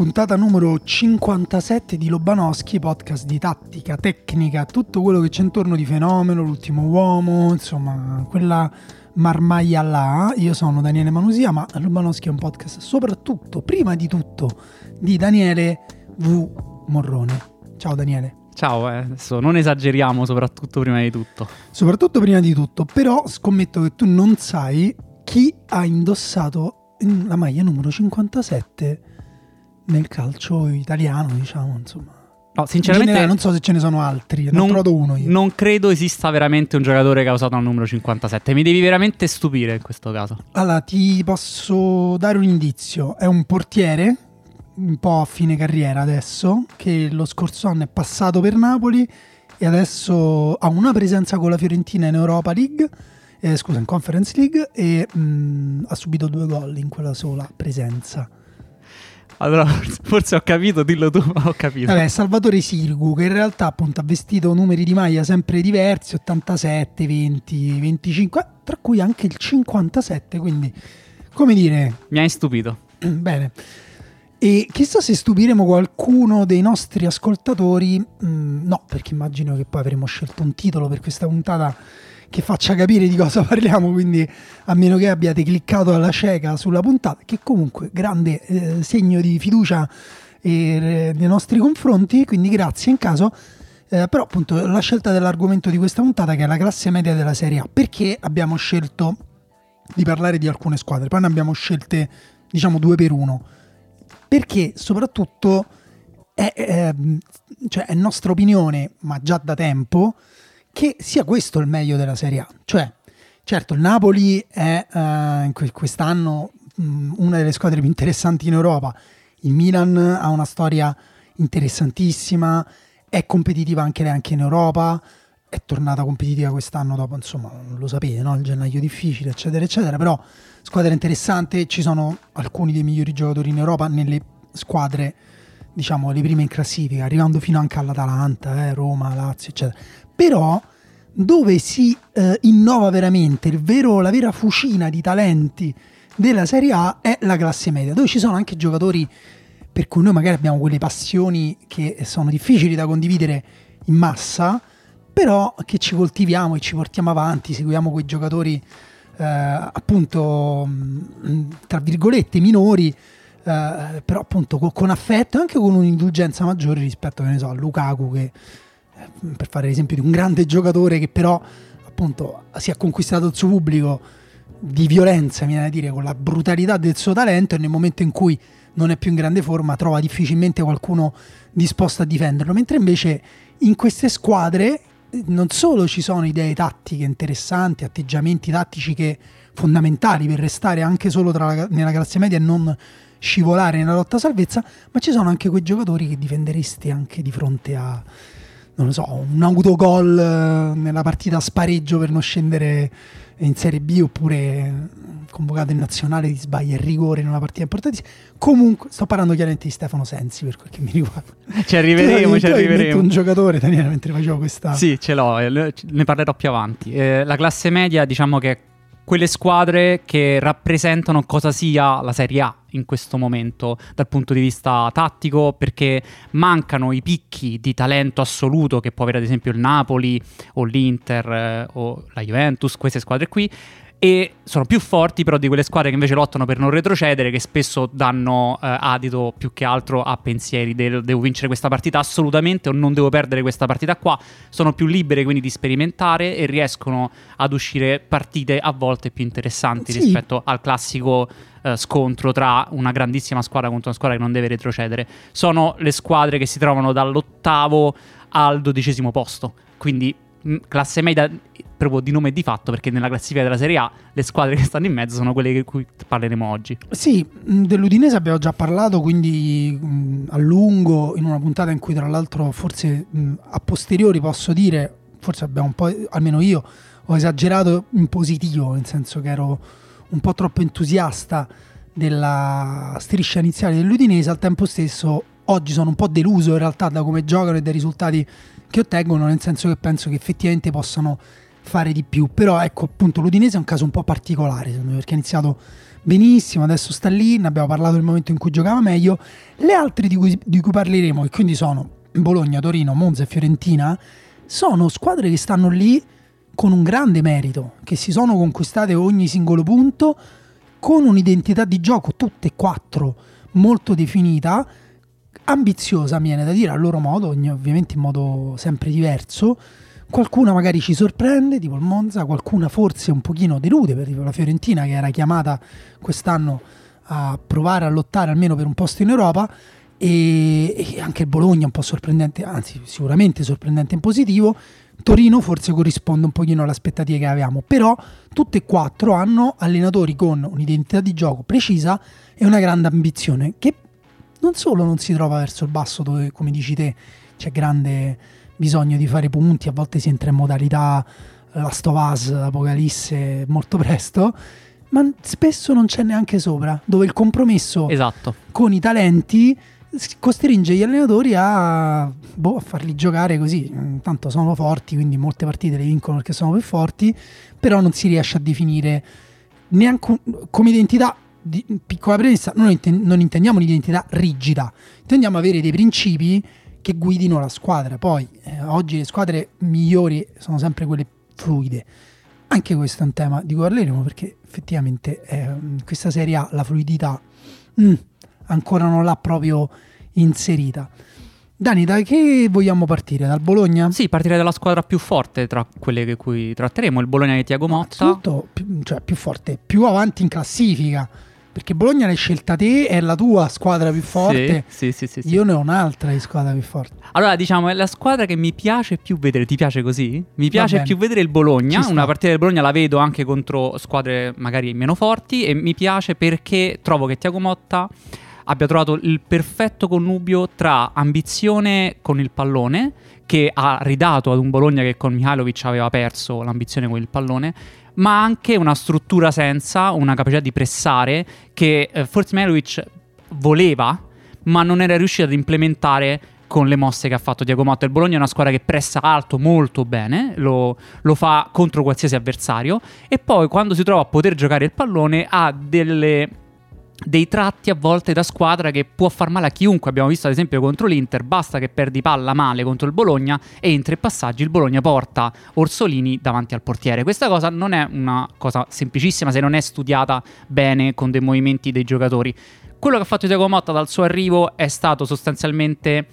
Puntata numero 57 di Lobanowski, podcast di tattica, tecnica, tutto quello che c'è intorno di fenomeno, l'ultimo uomo, insomma, quella marmaglia là. Io sono Daniele Manusia, ma Lobanowski è un podcast soprattutto, prima di tutto, di Daniele V. Morrone. Ciao Daniele. Ciao, eh, adesso non esageriamo soprattutto prima di tutto. Soprattutto prima di tutto, però scommetto che tu non sai chi ha indossato la maglia numero 57 nel calcio italiano, diciamo, insomma. No, In sinceramente generale, non so se ce ne sono altri, ne ho non, trovato uno io. non credo esista veramente un giocatore che ha usato il numero 57. Mi devi veramente stupire in questo caso. Allora, ti posso dare un indizio. È un portiere, un po' a fine carriera adesso, che lo scorso anno è passato per Napoli e adesso ha una presenza con la Fiorentina in Europa League, eh, scusa, in Conference League e mh, ha subito due gol in quella sola presenza. Allora, forse ho capito, dillo tu, ma ho capito. Vabbè, Salvatore Sirgu, che in realtà appunto ha vestito numeri di maglia sempre diversi, 87, 20, 25, tra cui anche il 57, quindi come dire, Mi hai stupito. bene. E chissà se stupiremo qualcuno dei nostri ascoltatori, mm, no, perché immagino che poi avremo scelto un titolo per questa puntata che faccia capire di cosa parliamo, quindi a meno che abbiate cliccato alla cieca sulla puntata, che comunque grande eh, segno di fiducia eh, nei nostri confronti, quindi grazie in caso. Eh, però appunto la scelta dell'argomento di questa puntata che è la classe media della Serie A, perché abbiamo scelto di parlare di alcune squadre, poi ne abbiamo scelte diciamo due per uno, perché soprattutto è, è, cioè è nostra opinione, ma già da tempo, che sia questo il meglio della Serie A. Cioè, certo, il Napoli è eh, quest'anno mh, una delle squadre più interessanti in Europa. Il Milan ha una storia interessantissima, è competitiva anche anche in Europa, è tornata competitiva quest'anno dopo, insomma, lo sapete, no? il gennaio difficile, eccetera, eccetera, però squadra interessante, ci sono alcuni dei migliori giocatori in Europa nelle squadre, diciamo, le prime in classifica, arrivando fino anche all'Atalanta, eh, Roma, Lazio, eccetera. Però dove si eh, innova veramente vero, la vera fucina di talenti della Serie A è la classe media, dove ci sono anche giocatori per cui noi magari abbiamo quelle passioni che sono difficili da condividere in massa, però che ci coltiviamo e ci portiamo avanti, seguiamo quei giocatori eh, appunto mh, tra virgolette minori, eh, però appunto con, con affetto e anche con un'indulgenza maggiore rispetto che ne so, a Lukaku che per fare l'esempio di un grande giocatore che però appunto si è conquistato il suo pubblico di violenza, viene a dire, con la brutalità del suo talento e nel momento in cui non è più in grande forma trova difficilmente qualcuno disposto a difenderlo, mentre invece in queste squadre eh, non solo ci sono idee tattiche interessanti, atteggiamenti tattici che fondamentali per restare anche solo la- nella classe media e non scivolare nella lotta a salvezza, ma ci sono anche quei giocatori che difenderesti anche di fronte a non lo so, un autogol eh, nella partita a spareggio per non scendere in Serie B oppure convocato in nazionale ti sbaglia il rigore in una partita importantissima. Comunque, sto parlando chiaramente di Stefano Sensi per quel che mi riguarda. Ci arriveremo, ci arriveremo. un giocatore, Daniele, mentre facevo questa... Sì, ce l'ho, eh, ne parlerò più avanti. Eh, la classe media, diciamo che è quelle squadre che rappresentano cosa sia la Serie A in questo momento dal punto di vista tattico, perché mancano i picchi di talento assoluto che può avere ad esempio il Napoli o l'Inter eh, o la Juventus, queste squadre qui. E sono più forti però di quelle squadre che invece lottano per non retrocedere, che spesso danno eh, adito più che altro a pensieri del devo vincere questa partita assolutamente o non devo perdere questa partita qua. Sono più libere quindi di sperimentare e riescono ad uscire partite a volte più interessanti Sì. rispetto al classico eh, scontro tra una grandissima squadra contro una squadra che non deve retrocedere. Sono le squadre che si trovano dall'ottavo al dodicesimo posto, quindi mh, classe media proprio di nome e di fatto, perché nella classifica della Serie A le squadre che stanno in mezzo sono quelle di cui parleremo oggi. Sì, dell'Udinese abbiamo già parlato, quindi mh, a lungo, in una puntata in cui tra l'altro forse mh, a posteriori posso dire, forse abbiamo un po', almeno io, ho esagerato in positivo, nel senso che ero un po' troppo entusiasta della striscia iniziale dell'Udinese, al tempo stesso oggi sono un po' deluso in realtà da come giocano e dai risultati che ottengono, nel senso che penso che effettivamente possano fare di più. Però ecco, appunto, l'Udinese è un caso un po' particolare, secondo me, perché ha iniziato benissimo, adesso sta lì, ne abbiamo parlato del momento in cui giocava meglio. Le altre di cui, di cui parleremo, e quindi sono Bologna, Torino, Monza e Fiorentina, sono squadre che stanno lì con un grande merito, che si sono conquistate ogni singolo punto, con un'identità di gioco, tutte e quattro, molto definita, ambiziosa, viene da dire, a loro modo, ovviamente in modo sempre diverso. Qualcuna magari ci sorprende, tipo il Monza, qualcuna forse un pochino delude, per la Fiorentina che era chiamata quest'anno a provare a lottare almeno per un posto in Europa e, e anche il Bologna un po' sorprendente, anzi sicuramente sorprendente in positivo. Torino forse corrisponde un pochino alle aspettative che avevamo, però tutte e quattro hanno allenatori con un'identità di gioco precisa e una grande ambizione che non solo non si trova verso il basso dove, come dici te, c'è grande bisogno di fare punti, a volte si entra in modalità la Stovaz, l'Apocalisse molto presto, ma spesso non c'è neanche sopra, dove il compromesso Esatto. con i talenti costringe gli allenatori a, boh, a farli giocare così. Tanto sono forti, quindi molte partite le vincono perché sono più forti, però non si riesce a definire neanche come identità. Di, piccola premessa, non, non intendiamo un'identità rigida, intendiamo avere dei principi che guidino la squadra. Poi eh, oggi le squadre migliori sono sempre quelle fluide. Anche questo è un tema di cui parleremo perché effettivamente eh, questa serie A la fluidità mm, ancora non l'ha proprio inserita. Dani, da che vogliamo partire? Dal Bologna? Sì, partirei dalla squadra più forte tra quelle che cui tratteremo, il Bologna di Tiago Motta. Più- cioè più forte, più avanti in classifica. Perché Bologna l'hai scelta te, è la tua squadra più forte. Sì, sì, sì, sì. Io ne ho un'altra di squadra più forte. Allora, diciamo, è la squadra che mi piace più vedere. Ti piace così? Mi piace più vedere il Bologna. Una partita del Bologna la vedo anche contro squadre magari meno forti. E mi piace perché trovo che Tiago Motta abbia trovato il perfetto connubio tra ambizione con il pallone, che ha ridato ad un Bologna che con Mihailovic aveva perso l'ambizione con il pallone, ma anche una struttura senza, una capacità di pressare che eh, forse Mihailovic voleva, ma non era riuscito ad implementare con le mosse che ha fatto Diego Motta. Il Bologna è una squadra che pressa alto molto bene, lo, lo fa contro qualsiasi avversario e poi quando si trova a poter giocare il pallone ha delle dei tratti a volte da squadra che può far male a chiunque. Abbiamo visto ad esempio contro l'Inter, basta che perdi palla male contro il Bologna e in tre passaggi il Bologna porta Orsolini davanti al portiere. Questa cosa non è una cosa semplicissima se non è studiata bene con dei movimenti dei giocatori. Quello che ha fatto Diego Motta dal suo arrivo è stato sostanzialmente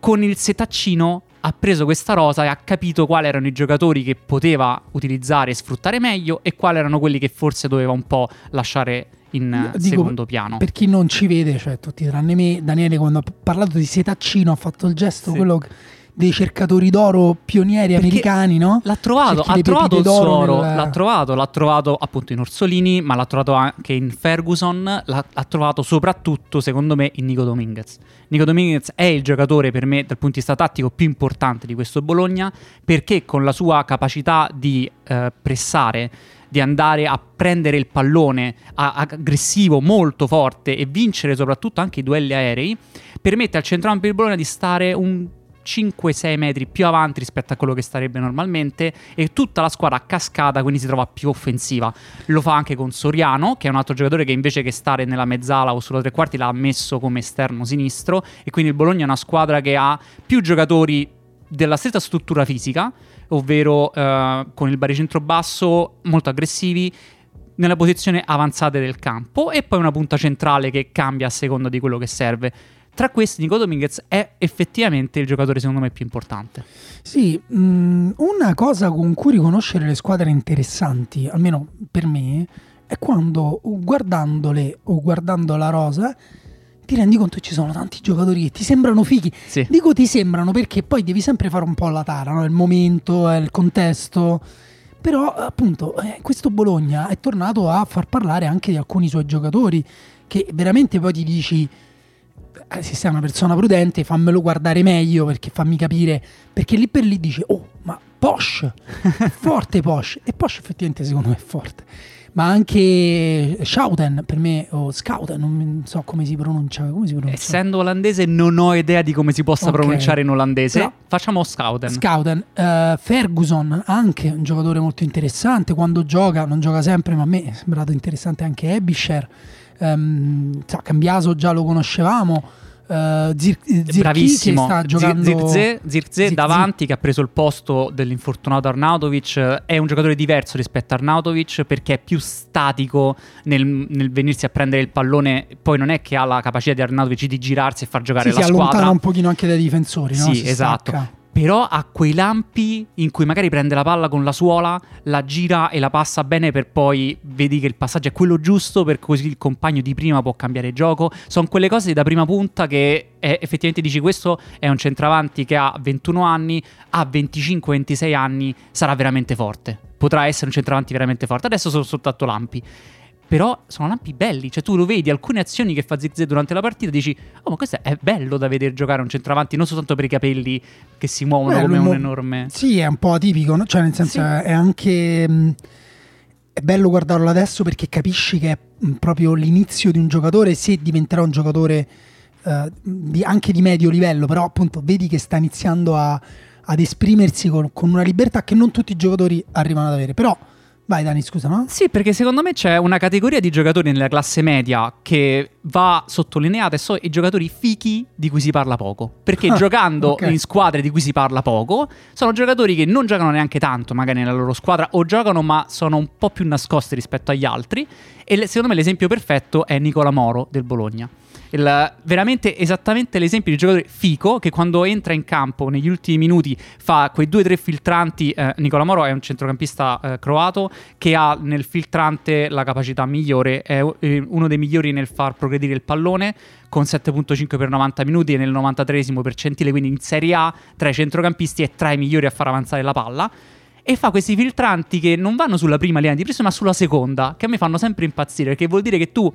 con il setaccino ha preso questa rosa e ha capito quali erano i giocatori che poteva utilizzare e sfruttare meglio e quali erano quelli che forse doveva un po' lasciare in Dico, secondo piano. Per chi non ci vede, cioè tutti tranne me, Daniele quando ha parlato di setaccino ha fatto il gesto Sì. quello dei cercatori d'oro pionieri Perché americani, no? L'ha trovato, ha trovato il suo nel- l'ha trovato, l'ha trovato appunto in Orsolini, ma l'ha trovato anche in Ferguson, l'ha, l'ha trovato soprattutto secondo me in Nico Dominguez. Nico Dominguez è il giocatore per me dal punto di vista tattico più importante di questo Bologna perché con la sua capacità di eh, pressare, di andare a prendere il pallone a- aggressivo, molto forte e vincere soprattutto anche i duelli aerei, permette al centrocampo del Bologna di stare un 5-6 metri più avanti rispetto a quello che starebbe normalmente e tutta la squadra a cascata quindi si trova più offensiva. Lo fa anche con Soriano che è un altro giocatore che invece che stare nella mezzala o sulla tre quarti l'ha messo come esterno sinistro e quindi il Bologna è una squadra che ha più giocatori della stessa struttura fisica ovvero eh, con il baricentro basso molto aggressivi nella posizione avanzate del campo e poi una punta centrale che cambia a seconda di quello che serve. Tra questi, Nico Dominguez è effettivamente il giocatore secondo me più importante. Sì, mh, una cosa con cui riconoscere le squadre interessanti, almeno per me, è quando guardandole o guardando la rosa ti rendi conto che ci sono tanti giocatori che ti sembrano fighi. Sì. Dico ti sembrano perché poi devi sempre fare un po' la tara, no? il momento, eh, il contesto. Però appunto eh, questo Bologna è tornato a far parlare anche di alcuni suoi giocatori che veramente poi ti dici eh, se sei una persona prudente fammelo guardare meglio perché fammi capire perché lì per lì dici oh ma Posh forte Posh e Posh effettivamente secondo me è forte ma anche Schouten per me o Scouten non so come si pronuncia, come si pronuncia? essendo olandese non ho idea di come si possa Ok. pronunciare in olandese. Però- facciamo Scouten Scouten, eh, Ferguson anche un giocatore molto interessante. Quando gioca, non gioca sempre ma a me è sembrato interessante anche Ebisher. Ehm, sa, Cambiaso già lo conoscevamo eh, Zir- Zirkzee Bravissimo, sta Zi- giocando Zirkzee, Zirkzee Zirkzee. davanti che ha preso il posto dell'infortunato Arnautovic eh, è un giocatore diverso rispetto a Arnautovic perché è più statico nel, nel venirsi a prendere il pallone poi non è che ha la capacità di Arnautovic di girarsi e far giocare Sì, la si allontana squadra un pochino anche dai difensori no? Sì, Si esatto. stacca. Però ha quei lampi in cui magari prende la palla con la suola, la gira e la passa bene per poi vedi che il passaggio è quello giusto per così il compagno di prima può cambiare gioco. Sono quelle cose da prima punta che eh, effettivamente dici questo è un centravanti che ha 21 anni, ha 25-26 anni, sarà veramente forte. Potrà essere un centravanti veramente forte. Adesso sono soltanto lampi. Però sono lampi belli, cioè tu lo vedi, alcune azioni che fa Zigzag durante la partita, dici, oh ma questo è bello da vedere giocare un centravanti, non soltanto per i capelli che si muovono Beh, come un mo- enorme... Sì, è un po' atipico, no? cioè nel senso Sì. è anche mh, è bello guardarlo adesso perché capisci che è mh, proprio l'inizio di un giocatore, se diventerà un giocatore eh, di- anche di medio livello, però appunto vedi che sta iniziando a- ad esprimersi con, con una libertà che non tutti i giocatori arrivano ad avere. Però vai Dani, scusa, no? Sì, perché secondo me c'è una categoria di giocatori nella classe media che va sottolineata e so i giocatori fichi di cui si parla poco. Perché Ah, giocando ok. in squadre di cui si parla poco, sono giocatori che non giocano neanche tanto magari nella loro squadra o giocano ma sono un po' più nascosti rispetto agli altri. E secondo me l'esempio perfetto è Nicola Moro del Bologna. Il- veramente esattamente l'esempio di giocatore fico che quando entra in campo negli ultimi minuti fa quei due o tre filtranti. eh, Nicola Moro è un centrocampista eh, croato che ha nel filtrante la capacità migliore, è uno dei migliori nel far progredire il pallone con 7.5 per 90 minuti e nel 93 percentile, quindi in Serie A tra i centrocampisti è tra i migliori a far avanzare la palla. E fa questi filtranti che non vanno sulla prima linea di pressione, ma sulla seconda, che a me fanno sempre impazzire, perché vuol dire che tu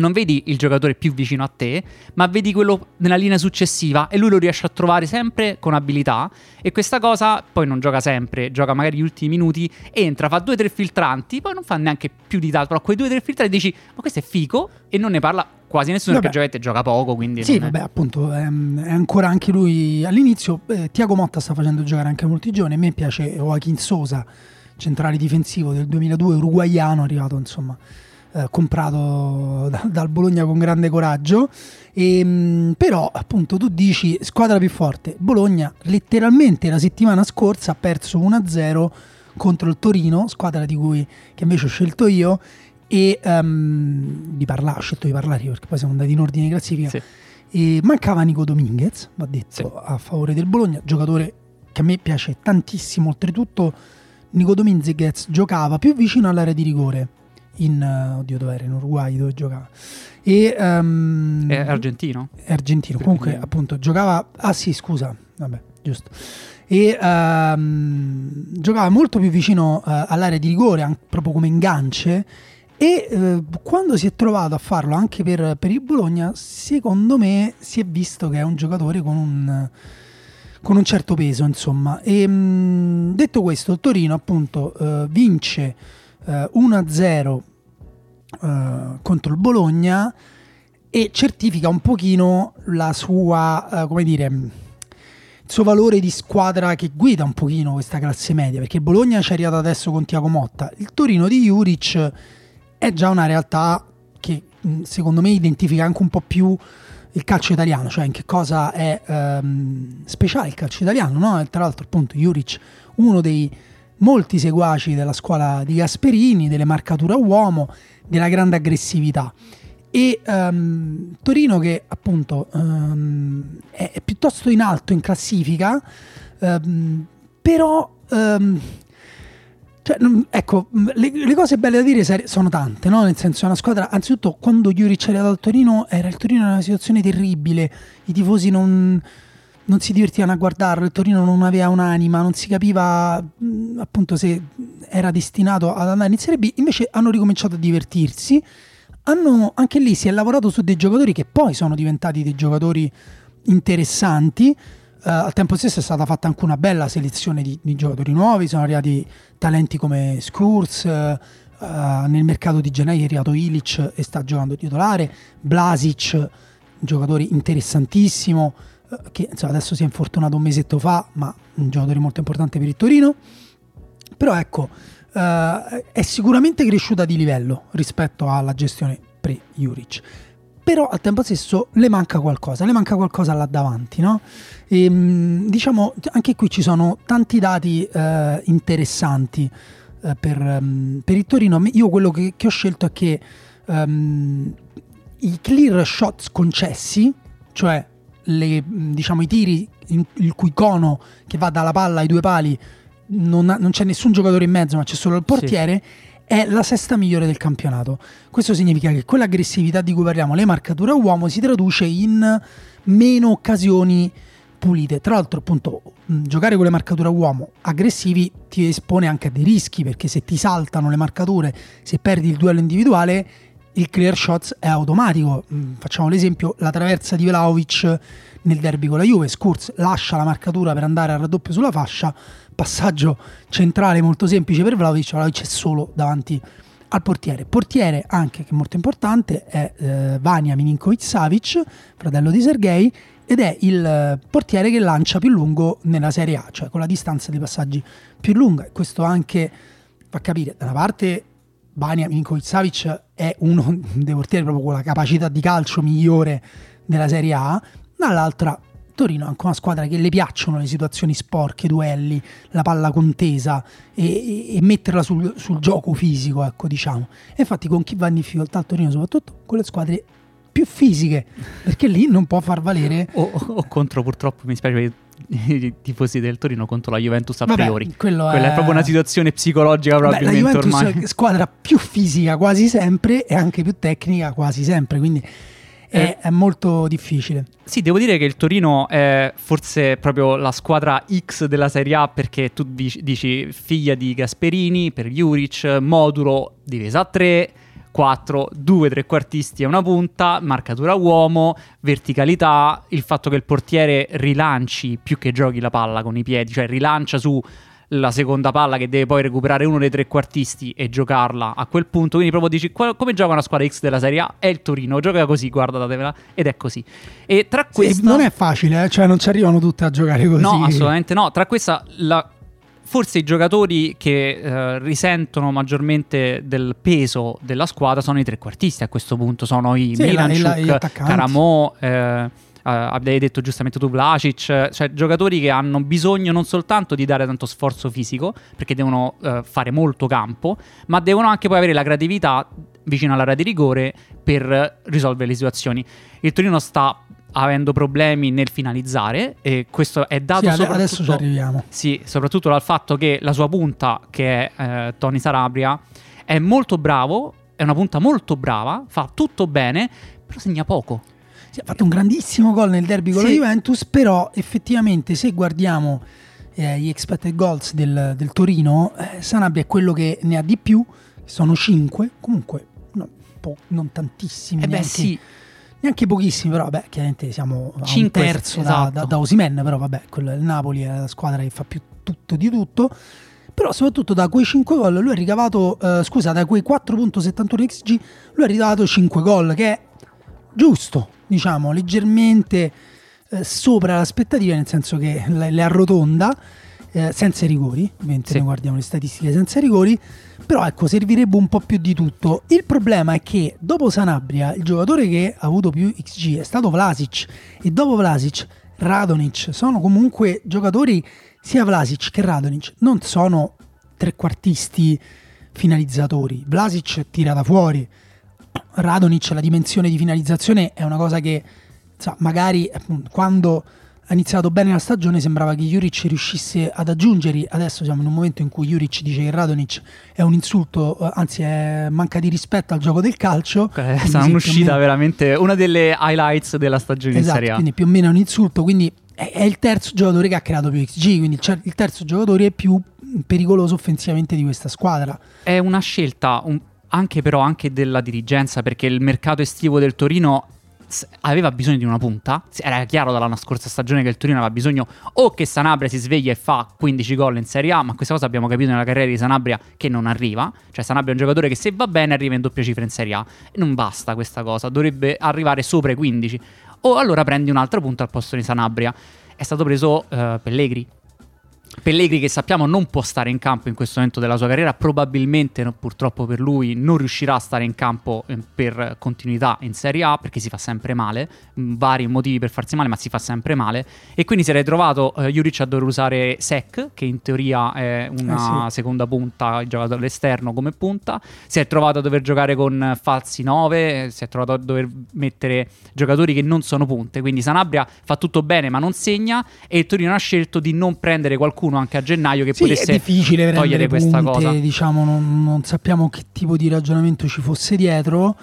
non vedi il giocatore più vicino a te, ma vedi quello nella linea successiva e lui lo riesce a trovare sempre con abilità. E questa cosa poi non gioca sempre, gioca magari gli ultimi minuti, entra, fa due o tre filtranti, poi non fa neanche più di tanto, però quei due o tre filtranti dici, ma questo è fico, e non ne parla quasi nessuno Vabbè. perché gioca poco, quindi... Sì, non è- vabbè, appunto, ehm, è ancora anche lui all'inizio. Eh, Tiago Motta sta facendo giocare anche molti giovani. A me piace Joaquin Sosa, centrale difensivo del 2002, uruguaiano, arrivato insomma, eh, comprato da- dal Bologna con grande coraggio. Ehm, però, appunto, tu dici squadra più forte. Bologna, letteralmente la settimana scorsa ha perso 1-0 contro il Torino, squadra di cui che invece ho scelto io. E ehm, di parlare, ho scelto di parlare io perché poi siamo andati in ordine di classifica. Sì. E mancava Nico Dominguez, va detto, Sì. a favore del Bologna, giocatore che a me piace tantissimo. Oltretutto, Nico Dominguez giocava più vicino all'area di rigore. In, eh, oddio, dove era? In Uruguay dove giocava? E, ehm, È argentino? è argentino. Per Comunque, dire. appunto, giocava. Ah, sì, scusa, vabbè, giusto. E ehm, giocava molto più vicino eh, all'area di rigore, an- proprio come ingance. E eh, quando si è trovato a farlo anche per, per il Bologna, secondo me si è visto che è un giocatore con un, con un certo peso, insomma. E mh, detto questo, il Torino, appunto, eh, vince eh, 1-0 eh, contro il Bologna e certifica un pochino la sua, eh, come dire, il suo valore di squadra che guida un pochino questa classe media, perché Bologna ci è arrivato adesso con Tiago Motta, il Torino di Juric è già una realtà che mh, secondo me identifica anche un po' più il calcio italiano, cioè in che cosa è ehm, speciale il calcio italiano, no? Tra l'altro appunto Juric, uno dei molti seguaci della scuola di Gasperini, delle marcature a uomo, della grande aggressività. E ehm, Torino che appunto ehm, è, è piuttosto in alto in classifica, ehm, però cioè, ecco, le, le cose belle da dire sono tante, no? Nel senso, è una squadra. Anzitutto, quando Juric è arrivato al Torino, era il Torino in una situazione terribile. I tifosi non, non si divertivano a guardarlo, il Torino non aveva un'anima, non si capiva mh, appunto se era destinato ad andare in Serie B, invece hanno ricominciato a divertirsi. Hanno, anche lì si è lavorato su dei giocatori che poi sono diventati dei giocatori interessanti. Uh, al tempo stesso è stata fatta anche una bella selezione di, di giocatori nuovi, sono arrivati talenti come Skurz, uh, nel mercato di gennaio è arrivato Ilic e sta giocando titolare, Blasic, giocatore interessantissimo, che insomma, adesso si è infortunato un mesetto fa, ma un giocatore molto importante per il Torino. Però ecco, è sicuramente cresciuta di livello rispetto alla gestione pre-Juric però al tempo stesso le manca qualcosa, le manca qualcosa là davanti, no? E, ehm, diciamo, anche qui ci sono tanti dati eh, interessanti eh, per, um, per, il Torino. Io quello che, che ho scelto è che um, i clear shots concessi, cioè le, diciamo, i tiri in, il cui cono che va dalla palla ai due pali, non, ha, non c'è nessun giocatore in mezzo, ma c'è solo il portiere. Sì è la sesta migliore del campionato. Questo significa che quell'aggressività di cui parliamo, le marcature a uomo, si traduce in meno occasioni pulite. Tra l'altro, appunto, giocare con le marcature a uomo aggressivi ti espone anche a dei rischi, perché se ti saltano le marcature, se perdi il duello individuale, il clear shots è automatico. Facciamo l'esempio, la traversa di Vlaovic nel derby con la Juve, Skurz lascia la marcatura per andare al raddoppio sulla fascia, passaggio centrale molto semplice per Vlaovic, Vlaovic è solo davanti al portiere. Portiere anche, che è molto importante, è eh, Vania Milinkovic-Savic, fratello di Sergei, ed è il eh, portiere che lancia più lungo nella Serie A, cioè con la distanza dei passaggi più lunga. Questo anche fa capire, da una parte Vania Milinkovic-Savic è uno dei portieri proprio con la capacità di calcio migliore della Serie A, dall'altra Torino è anche una squadra che le piacciono le situazioni sporche, duelli, la palla contesa e, e metterla sul, sul, gioco fisico, ecco diciamo. E infatti con chi va in difficoltà al Torino soprattutto con le squadre più fisiche, perché lì non può far valere... O, o contro purtroppo, mi spiace i tifosi del Torino contro la Juventus a Vabbè, priori. Quella è... è... proprio una situazione psicologica probabilmente Beh, la Juventus ormai. è squadra più fisica quasi sempre e anche più tecnica quasi sempre, quindi è, è, molto difficile. Sì, devo dire che il Torino è forse proprio la squadra X della Serie A perché tu dici, dici figlia di Gasperini per Juric, modulo divisa a 3, 4, 2 trequartisti e una punta, marcatura uomo, verticalità, il fatto che il portiere rilanci più che giochi la palla con i piedi, cioè rilancia su la seconda palla che deve poi recuperare uno dei trequartisti e giocarla a quel punto. Quindi proprio dici come gioca una squadra X della Serie A? È il Torino, gioca così, guardatevela, ed è così. E tra questa... Sì, non è facile, eh? cioè non ci arrivano tutte a giocare così. No, assolutamente no. Tra questa la forse i giocatori che eh, risentono maggiormente del peso della squadra sono i trequartisti a questo punto, sono i sì, Milanchuk, Caramo, eh, avevi detto giustamente tu Vlacic, cioè giocatori che hanno bisogno non soltanto di dare tanto sforzo fisico, perché devono uh, fare molto campo, ma devono anche poi avere la creatività vicino all'area di rigore per risolvere le situazioni. Il Torino sta avendo problemi nel finalizzare e questo è dato sì, soprattutto, adesso ci arriviamo. Sì, soprattutto dal fatto che la sua punta, che è eh, Tony Sarabria, è molto bravo, è una punta molto brava, fa tutto bene, però segna poco. Sì, ha fatto un grandissimo gol nel derby con sì. la Juventus, però effettivamente se guardiamo eh, gli expected goals del, del Torino, eh, Sanabria è quello che ne ha di più, sono 5, comunque no, po- non tantissimi. Eh beh, sì. Neanche pochissimi, però vabbè, chiaramente siamo a un terzo esatto. da, da, da Osimen, però vabbè, quello, il Napoli è la squadra che fa più tutto di tutto però soprattutto da quei 5 gol lui ha ricavato, eh, scusa, da quei 4.71 XG lui ha ricavato 5 gol, che è giusto, diciamo, leggermente eh, sopra l'aspettativa, nel senso che le, le arrotonda, eh, senza rigori, mentre sì. guardiamo le statistiche senza rigori, però ecco, servirebbe un po' più di tutto. Il problema è che dopo Sanabria, il giocatore che ha avuto più XG è stato Vlasic, e dopo Vlasic, Radonic, sono comunque giocatori, sia Vlasic che Radonic, non sono trequartisti finalizzatori. Vlasic tira da fuori, Radonic la dimensione di finalizzazione è una cosa che so, magari quando ha iniziato bene la stagione sembrava che Juric riuscisse ad aggiungere, adesso siamo in un momento in cui Juric dice che Radonic è un insulto, eh, anzi è manca di rispetto al gioco del calcio. È stata un'uscita meno... veramente una delle highlights della stagione esatto, in Serie A. quindi più o meno è un insulto, quindi è il terzo giocatore che ha creato più XG, quindi il terzo giocatore più pericoloso offensivamente di questa squadra. È una scelta un, anche però anche della dirigenza perché il mercato estivo del Torino aveva bisogno di una punta. Era chiaro dalla scorsa stagione che il Torino aveva bisogno o che Sanabria si sveglia e fa 15 gol in Serie A, ma questa cosa abbiamo capito nella carriera di Sanabria che non arriva. Cioè Sanabria è un giocatore che se va bene arriva in doppia cifra in Serie A. E non basta questa cosa, dovrebbe arrivare sopra i 15. O allora prendi un'altra punta al posto di Sanabria. È stato preso uh, Pellegri, Pellegri che sappiamo non può stare in campo in questo momento della sua carriera, probabilmente no, purtroppo per lui non riuscirà a stare in campo eh, per continuità in Serie A perché si fa sempre male, mh, vari motivi per farsi male ma si fa sempre male. E quindi si era trovato eh, Juric a dover usare Sec che in teoria è una eh sì. seconda punta, giocato all'esterno come punta, si è trovato a dover giocare con falsi 9, si è trovato a dover mettere giocatori che non sono punte, quindi Sanabria fa tutto bene ma non segna e il Torino ha scelto di non prendere qualcuno qualcuno anche a gennaio che sì, potesse è difficile togliere punte, questa cosa. Diciamo, non, non, sappiamo che tipo di ragionamento ci fosse dietro.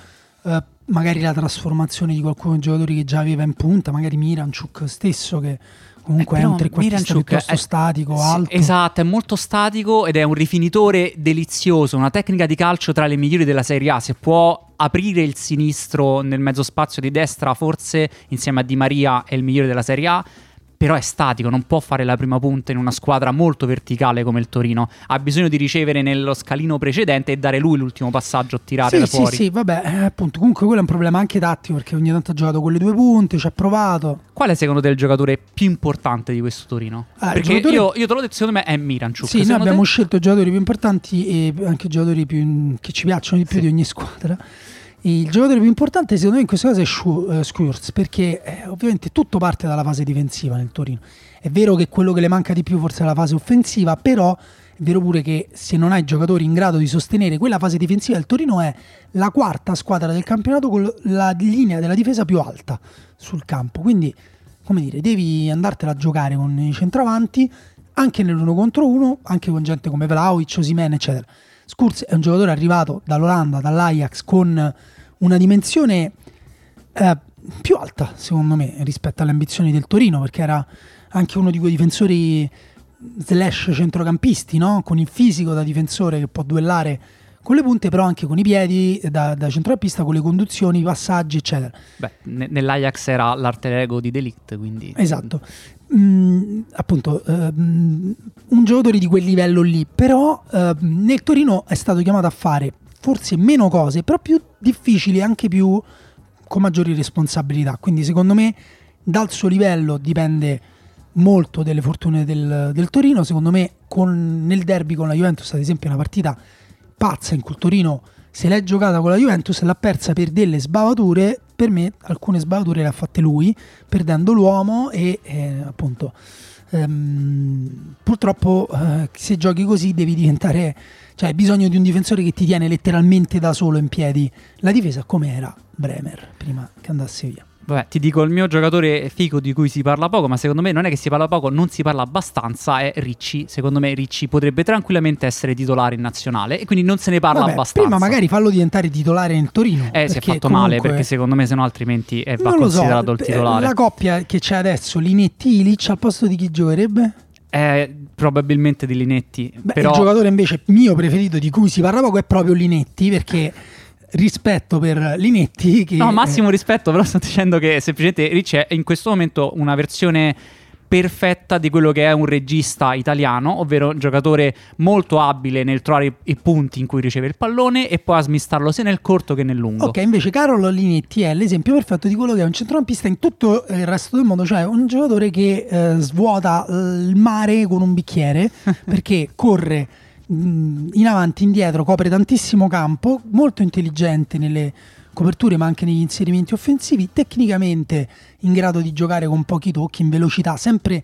Uh, magari la trasformazione di qualcuno dei giocatori che già aveva in punta, magari Miranchuk stesso che comunque eh, è un trequartista piuttosto è, statico, sì, alto. Esatto, è molto statico ed è un rifinitore delizioso, una tecnica di calcio tra le migliori della Serie A. Se può aprire il sinistro nel mezzo spazio di destra, forse insieme a Di Maria è il migliore della Serie A però è statico, non può fare la prima punta in una squadra molto verticale come il Torino. Ha bisogno di ricevere nello scalino precedente e dare lui l'ultimo passaggio, tirare sì, da sì, fuori. Sì, sì, vabbè, eh, appunto, comunque quello è un problema anche tattico perché ogni tanto ha giocato con le due punte, ci ha provato. Qual è secondo te il giocatore più importante di questo Torino? Ah, perché giocatore... io, io, te l'ho detto, secondo me è Miranchuk. Sì, noi abbiamo te... scelto i giocatori più importanti e anche i giocatori più, che ci piacciono di più sì. di ogni squadra. Il giocatore più importante secondo me in questo caso è Skurz perché eh, ovviamente tutto parte dalla fase difensiva nel Torino è vero che quello che le manca di più forse è la fase offensiva, però è vero pure che se non hai giocatori in grado di sostenere quella fase difensiva, il Torino è la quarta squadra del campionato con la linea della difesa più alta sul campo. Quindi, come dire, devi andartela a giocare con i centravanti anche nell'uno contro uno, anche con gente come Vlaovic, Osimen, eccetera. Skurz è un giocatore arrivato dall'Olanda, dall'Ajax, con una dimensione eh, più alta, secondo me, rispetto alle ambizioni del Torino, perché era anche uno di quei difensori slash centrocampisti, no? con il fisico da difensore che può duellare con le punte, però anche con i piedi da, da centrocampista, con le conduzioni, i passaggi, eccetera. Beh, nell'Ajax era l'arte ego di Delict, quindi... Esatto. Mm, appunto, um, un giocatore di quel livello lì, però uh, nel Torino è stato chiamato a fare forse meno cose, però più difficili, anche più con maggiori responsabilità. Quindi secondo me dal suo livello dipende molto delle fortune del, del Torino. Secondo me, con, nel derby con la Juventus, ad esempio, è una partita pazza in cui il Torino se l'è giocata con la Juventus e l'ha persa per delle sbavature. Per me, alcune sbavature le ha fatte lui, perdendo l'uomo e eh, appunto. Ehm, purtroppo, eh, se giochi così, devi diventare. Cioè, hai bisogno di un difensore che ti tiene letteralmente da solo in piedi la difesa, come era Bremer prima che andasse via. Vabbè, ti dico il mio giocatore figo di cui si parla poco, ma secondo me non è che si parla poco, non si parla abbastanza, è Ricci. Secondo me Ricci potrebbe tranquillamente essere titolare in nazionale e quindi non se ne parla Vabbè, abbastanza. Prima magari fallo diventare titolare in Torino. Eh, si è fatto comunque... male perché secondo me se no altrimenti eh, va considerato so, il titolare. La coppia che c'è adesso, Linetti-Ilic, al posto di chi giocherebbe? Eh, probabilmente di Linetti. Beh, però... Il giocatore invece mio preferito di cui si parla poco è proprio Linetti perché rispetto per Linetti. Che... No, massimo rispetto, però sto dicendo che semplicemente Ricci è in questo momento una versione perfetta di quello che è un regista italiano, ovvero un giocatore molto abile nel trovare i, punti in cui riceve il pallone e poi a smistarlo sia nel corto che nel lungo. Ok, invece Carolo Linetti è l'esempio perfetto di quello che è un centrocampista in tutto il resto del mondo, cioè un giocatore che eh, svuota il mare con un bicchiere perché corre in avanti, indietro, copre tantissimo campo, molto intelligente nelle coperture ma anche negli inserimenti offensivi, tecnicamente in grado di giocare con pochi tocchi, in velocità, sempre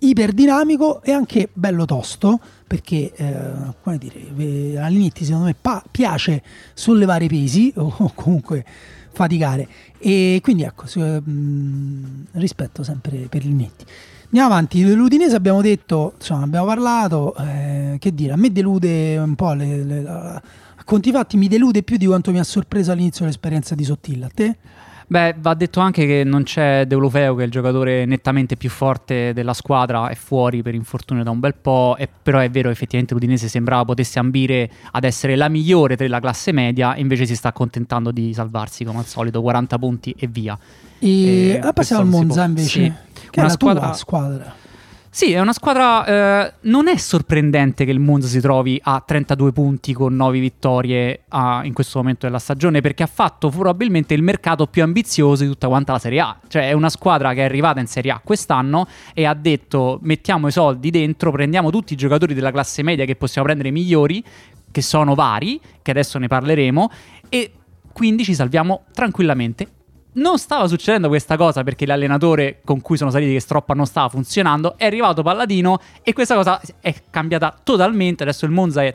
iperdinamico e anche bello tosto perché eh, come dire, all'inizio secondo me pa- piace sollevare pesi o, comunque faticare. E quindi ecco mh, rispetto sempre per Linetti Andiamo avanti, dell'Udinese abbiamo detto, insomma, abbiamo parlato, eh, che dire, a me delude un po', le, le, a conti fatti mi delude più di quanto mi ha sorpreso all'inizio l'esperienza di Sottilla, a te? Beh, va detto anche che non c'è Deulofeo, che è il giocatore nettamente più forte della squadra, è fuori per infortunio da un bel po', e però è vero effettivamente l'Udinese sembrava potesse ambire ad essere la migliore della classe media, invece si sta accontentando di salvarsi come al solito, 40 punti e via. E, e passiamo al Monza invece, sì. Che Una è la squadra... squadra. Sì, è una squadra. Eh, non è sorprendente che il Monza si trovi a 32 punti con 9 vittorie a, in questo momento della stagione, perché ha fatto probabilmente il mercato più ambizioso di tutta quanta la Serie A. Cioè, è una squadra che è arrivata in Serie A quest'anno e ha detto: mettiamo i soldi dentro, prendiamo tutti i giocatori della classe media che possiamo prendere migliori, che sono vari, che adesso ne parleremo, e quindi ci salviamo tranquillamente non stava succedendo questa cosa perché l'allenatore con cui sono saliti che Stroppa non stava funzionando. È arrivato Palladino e questa cosa è cambiata totalmente. Adesso il Monza è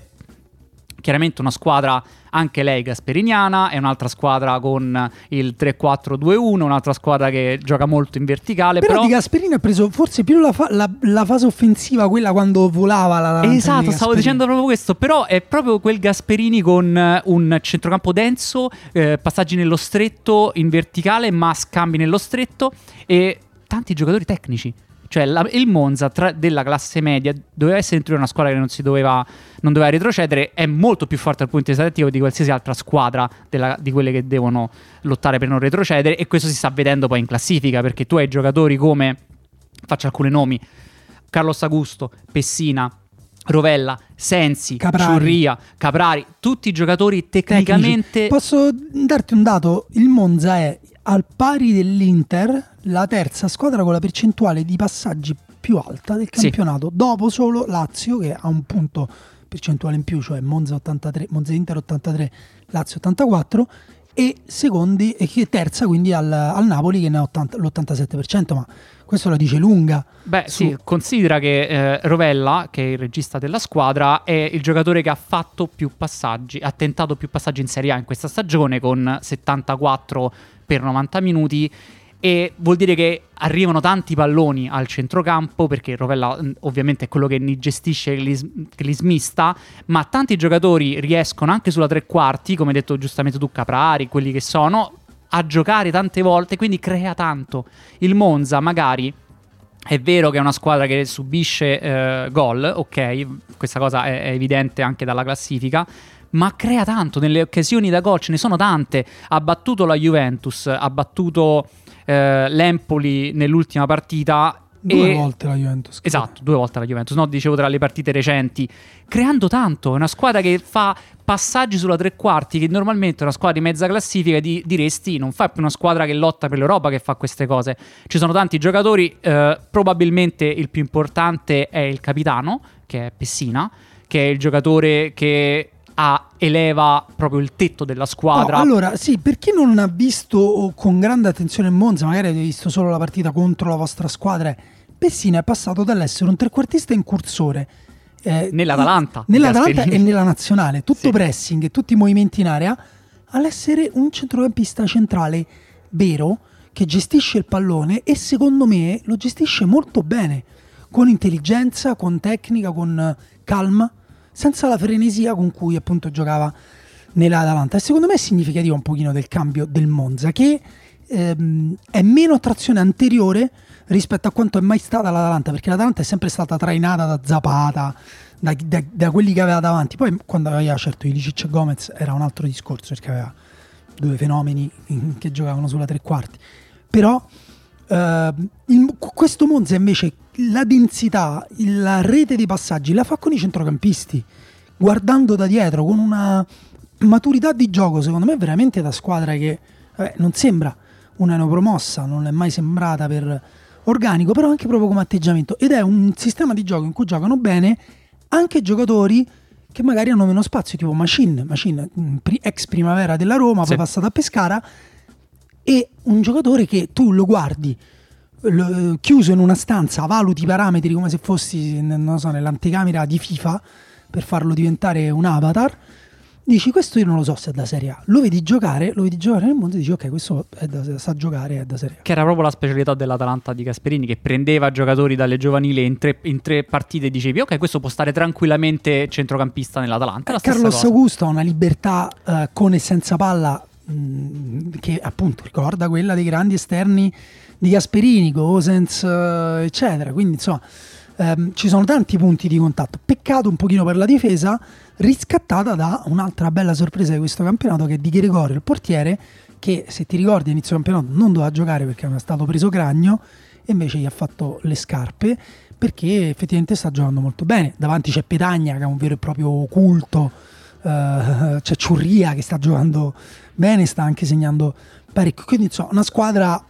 chiaramente una squadra anche lei gasperiniana, è un'altra squadra con il 3-4-2-1, un'altra squadra che gioca molto in verticale. Però, però... di Gasperini ha preso forse più la, fa- la, la, fase offensiva, quella quando volava la Esatto, stavo dicendo proprio questo, però è proprio quel Gasperini con eh, un centrocampo denso, eh, passaggi nello stretto, in verticale, ma scambi nello stretto e tanti giocatori tecnici. Cioè la, il Monza tra, della classe media doveva essere dentro una squadra che non si doveva, non doveva retrocedere, è molto più forte dal punto di vista tattico di qualsiasi altra squadra della, di quelle che devono lottare per non retrocedere e questo si sta vedendo poi in classifica perché tu hai giocatori come, faccio alcuni nomi, Carlos Augusto, Pessina, Rovella, Sensi, Caprari. Ciurria, Caprari, tutti giocatori tecnicamente... Tecnici. Posso darti un dato? Il Monza è al pari dell'Inter la terza squadra con la percentuale di passaggi più alta del campionato, sì. dopo solo Lazio che ha un punto percentuale in più, cioè Monza 83, Monza Inter 83, Lazio 84 e secondi e terza quindi al, al Napoli che ne ha 80, l'87%, ma questo la dice lunga. Beh, su... sì, considera che eh, Rovella, che è il regista della squadra, è il giocatore che ha fatto più passaggi, ha tentato più passaggi in Serie A in questa stagione con 74 per 90 minuti e vuol dire che arrivano tanti palloni al centrocampo perché Rovella mm, ovviamente è quello che li gestisce, che li, che li smista, ma tanti giocatori riescono anche sulla tre quarti, come hai detto giustamente tu Caprari, quelli che sono, a giocare tante volte, quindi crea tanto. Il Monza magari è vero che è una squadra che subisce eh, gol, ok, questa cosa è, è evidente anche dalla classifica, ma crea tanto nelle occasioni da gol, ce ne sono tante. Ha battuto la Juventus, ha battuto eh, l'Empoli nell'ultima partita. Due e... volte la Juventus. Esatto, due volte la Juventus. No, dicevo tra le partite recenti. Creando tanto. È una squadra che fa passaggi sulla tre quarti, che normalmente una squadra di mezza classifica di, diresti non fa più una squadra che lotta per l'Europa che fa queste cose. Ci sono tanti giocatori. Eh, probabilmente il più importante è il capitano, che è Pessina, che è il giocatore che a, eleva proprio il tetto della squadra. No, allora, sì, per chi non ha visto con grande attenzione Monza, magari avete visto solo la partita contro la vostra squadra, Pessina è passato dall'essere un trequartista incursore. Eh, nell'Atalanta. Nell'Atalanta e nella nazionale, tutto sì. pressing e tutti i movimenti in area, all'essere un centrocampista centrale vero che gestisce il pallone e secondo me lo gestisce molto bene, con intelligenza, con tecnica, con calma senza la frenesia con cui appunto giocava nell'Atalanta. E secondo me è significativo un pochino del cambio del Monza, che ehm, è meno attrazione anteriore rispetto a quanto è mai stata l'Atalanta, perché l'Atalanta è sempre stata trainata da Zapata, da, da, da quelli che aveva davanti. Poi quando aveva certo Ilicic e Gomez era un altro discorso, perché aveva due fenomeni che giocavano sulla tre quarti. Però eh, il, questo Monza invece la densità, la rete dei passaggi la fa con i centrocampisti, guardando da dietro, con una maturità di gioco, secondo me, veramente da squadra che eh, non sembra una neopromossa, non è mai sembrata per organico, però anche proprio come atteggiamento. Ed è un sistema di gioco in cui giocano bene anche giocatori che magari hanno meno spazio, tipo Machine, Machine ex primavera della Roma, sì. poi passato a Pescara, e un giocatore che tu lo guardi lo, chiuso in una stanza, valuti i parametri come se fossi so, nell'anticamera di FIFA per farlo diventare un avatar. Dici questo io non lo so se è da Serie A. Lo vedi giocare, lo vedi giocare nel mondo e dici ok, questo da, sa giocare, è da Serie A. Che era proprio la specialità dell'Atalanta di Gasperini che prendeva giocatori dalle giovanili in tre, in tre partite e dicevi ok, questo può stare tranquillamente centrocampista nell'Atalanta. Carlos Augusto ha una libertà uh, con e senza palla mh, che appunto ricorda quella dei grandi esterni di Gasperini, Gosens, eh, eccetera. Quindi insomma ehm, ci sono tanti punti di contatto. Peccato un pochino per la difesa, riscattata da un'altra bella sorpresa di questo campionato che è di Gregorio, il portiere, che se ti ricordi inizio campionato non doveva giocare perché era stato preso cragno e invece gli ha fatto le scarpe perché effettivamente sta giocando molto bene. Davanti c'è Petagna che è un vero e proprio culto, uh, c'è Ciurria che sta giocando bene, sta anche segnando parecchio. Quindi insomma una squadra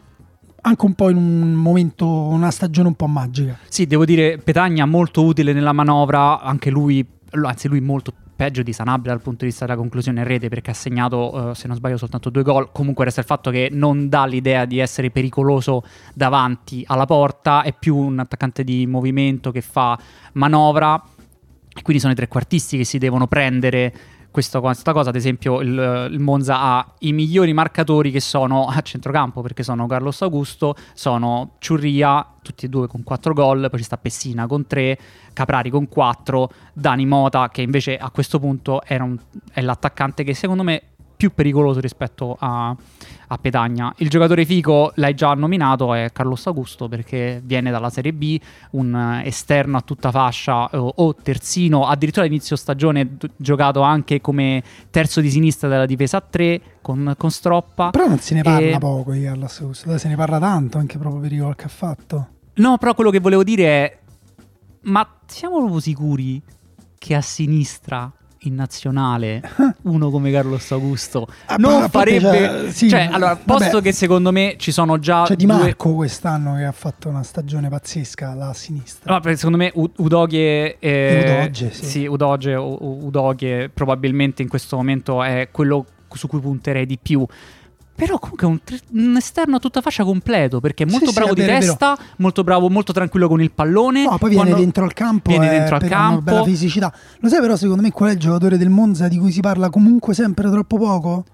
anche un po' in un momento, una stagione un po' magica. Sì, devo dire Petagna molto utile nella manovra, anche lui, anzi lui molto peggio di Sanabria dal punto di vista della conclusione in rete perché ha segnato, uh, se non sbaglio, soltanto due gol. Comunque resta il fatto che non dà l'idea di essere pericoloso davanti alla porta, è più un attaccante di movimento che fa manovra. E quindi sono i trequartisti che si devono prendere questa, questa cosa. Ad esempio, il, il, Monza ha i migliori marcatori che sono a centrocampo perché sono Carlos Augusto, sono Ciurria, tutti e due con 4 gol, poi ci sta Pessina con 3, Caprari con 4, Dani Mota che invece a questo punto un, è l'attaccante che secondo me più pericoloso rispetto a, a, Petagna. Il giocatore fico, l'hai già nominato, è Carlos Augusto perché viene dalla Serie B, un esterno a tutta fascia o, o terzino, addirittura all'inizio stagione d- giocato anche come terzo di sinistra della difesa a 3 con, con Stroppa. Però non se ne parla e... poco di Carlos Augusto, se ne parla tanto anche proprio per i gol che ha fatto. No, però quello che volevo dire è, ma siamo proprio sicuri che a sinistra in nazionale uno come Carlos Augusto ah, non farebbe cioè, sì, cioè allora posto che secondo me ci sono già c'è Di Marco due... quest'anno che ha fatto una stagione pazzesca alla sinistra. No, secondo me U- Udoghe eh, Udoge, sì. sì Udoge Udoghe probabilmente in questo momento è quello su cui punterei di più però comunque è un, un, esterno a tutta fascia completo perché è molto sì, bravo sì, di vero, testa, molto bravo, molto tranquillo con il pallone. No, poi viene dentro al campo. Viene dentro al campo. Una bella fisicità. Lo sai però secondo me qual è il giocatore del Monza di cui si parla comunque sempre troppo poco?